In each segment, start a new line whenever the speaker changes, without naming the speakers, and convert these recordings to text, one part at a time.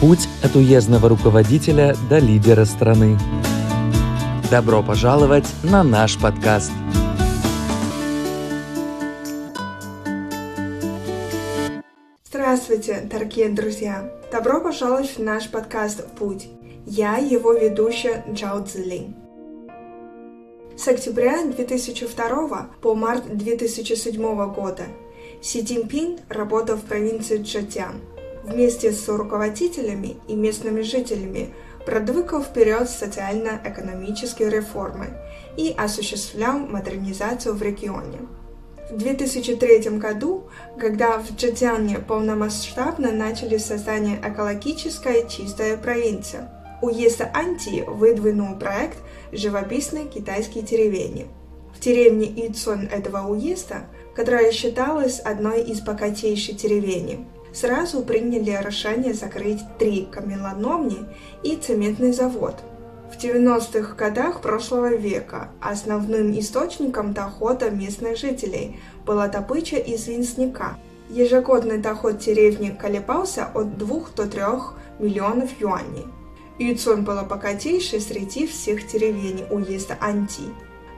Путь от уездного руководителя до лидера страны. Добро пожаловать на наш подкаст.
Здравствуйте, дорогие друзья! Добро пожаловать в наш подкаст «Путь». Я его ведущая Джао Цзилин. С октября 2002 по март 2007 года Си Цзиньпин работал в провинции Чжэцян – вместе с руководителями и местными жителями продвигал вперед социально-экономические реформы и осуществлял модернизацию в регионе. В 2003 году, когда в Джетяне полномасштабно начали создание экологической чистая провинция, уезд Анти выдвинул проект «Живописные китайские деревни». В деревне Ицун этого уезда, которая считалась одной из богатейших деревень, сразу приняли решение закрыть три камелономни и цементный завод. В 90-х годах прошлого века основным источником дохода местных жителей была добыча известняка. Ежегодный доход деревни колебался от 2 до 3 миллионов юаней. Юцун была богатейшей среди всех деревень уезда Анти,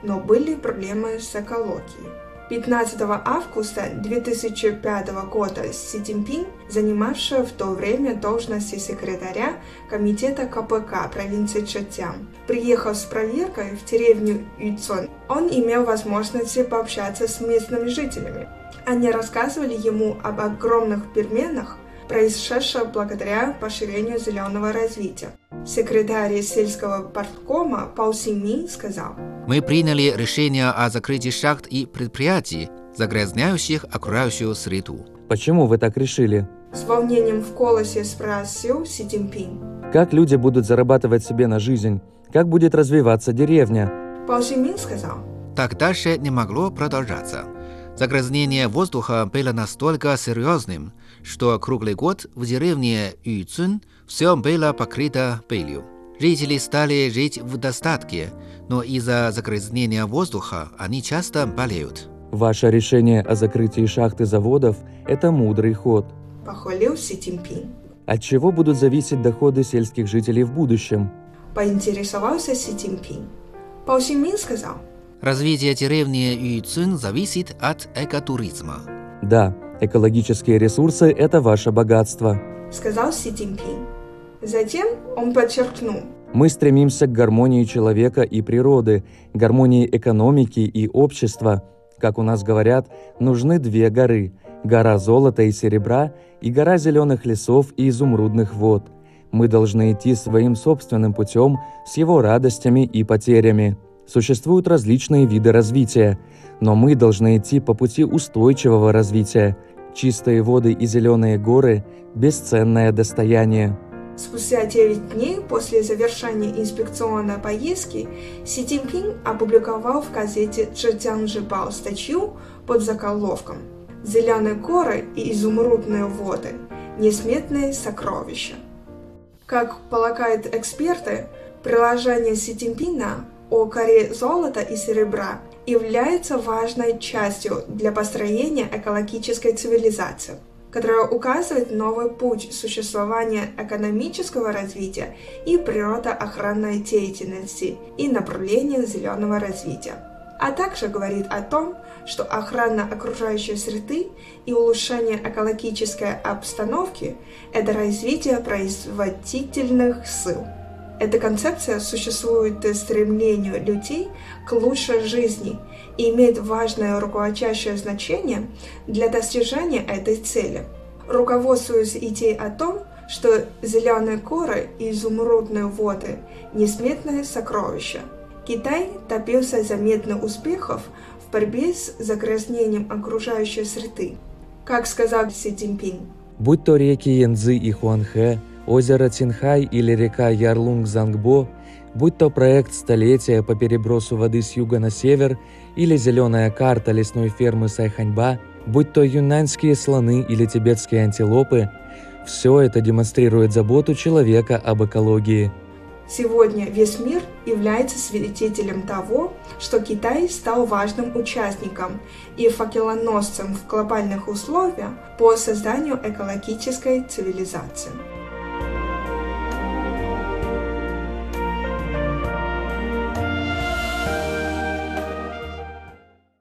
но были проблемы с экологией. 15 августа 2005 года Си Цзиньпин, занимавший в то время должности секретаря комитета КПК провинции Чжэцян, приехал с проверкой в деревню Юцон. Он имел возможность пообщаться с местными жителями. Они рассказывали ему об огромных переменах, происшедших благодаря поощрению зеленого развития. Секретарь сельского парткома Пау Синьмин сказал,
«Мы приняли решение о закрытии шахт и предприятий, загрязняющих окружающую среду».
Почему вы так решили?
С волнением в голосе спросил Си Цзиньпин.
Как люди будут зарабатывать себе на жизнь? Как будет развиваться деревня?
Пау Синьмин сказал,
Так дальше не могло продолжаться. Загрязнение воздуха было настолько серьезным, что круглый год в деревне Юцун все было покрыто пылью. Жители стали жить в достатке, но из-за загрязнения воздуха они часто болеют.
Ваше решение о закрытии шахт и заводов – это мудрый ход.
похвалил Си Цзиньпин.
От чего будут зависеть доходы сельских жителей в будущем?
Поинтересовался Си Цзиньпин. Пау Синьмин сказал,
Развитие деревни Юйцун зависит от экотуризма.
Да, экологические ресурсы – это ваше богатство.
сказал Си Цзиньпин. Затем он подчеркнул,
Мы стремимся к гармонии человека и природы, гармонии экономики и общества. Как у нас говорят, нужны две горы – гора золота и серебра и гора зеленых лесов и изумрудных вод. Мы должны идти своим собственным путем с его радостями и потерями. Существуют различные виды развития, но мы должны идти по пути устойчивого развития. Чистые воды и зеленые горы – бесценное достояние.
Спустя 9 дней после завершения инспекционной поездки Си Цзиньпин опубликовал в газете «Чжэцян Жибао» статью под заголовком «Зеленые горы и изумрудные воды. Несметные сокровища». Как полагают эксперты, приложение Си Цзиньпина о коре золота и серебра является важной частью для построения экологической цивилизации – которая указывает новый путь существования экономического развития и природоохранной деятельности и направления зеленого развития. А также говорит о том, что охрана окружающей среды и улучшение экологической обстановки – это развитие производительных сил. Эта концепция существует стремлению людей к лучшей жизни и имеет важное руководящее значение для достижения этой цели. Руководствуясь идеей о том, что зеленые горы и изумрудные воды – несметное сокровище, Китай добился заметных успехов в борьбе с загрязнением окружающей среды. Как сказал Си Цзиньпин,
Будь то реки Янцзы и Хуанхэ, озеро Цинхай или река Ярлунг-Зангбо, будь то проект столетия по перебросу воды с юга на север или зеленая карта лесной фермы Сайханьба, будь то юнаньские слоны или тибетские антилопы, все это демонстрирует заботу человека об экологии.
Сегодня весь мир является свидетелем того, что Китай стал важным участником и факелоносцем в глобальных условиях по созданию экологической цивилизации.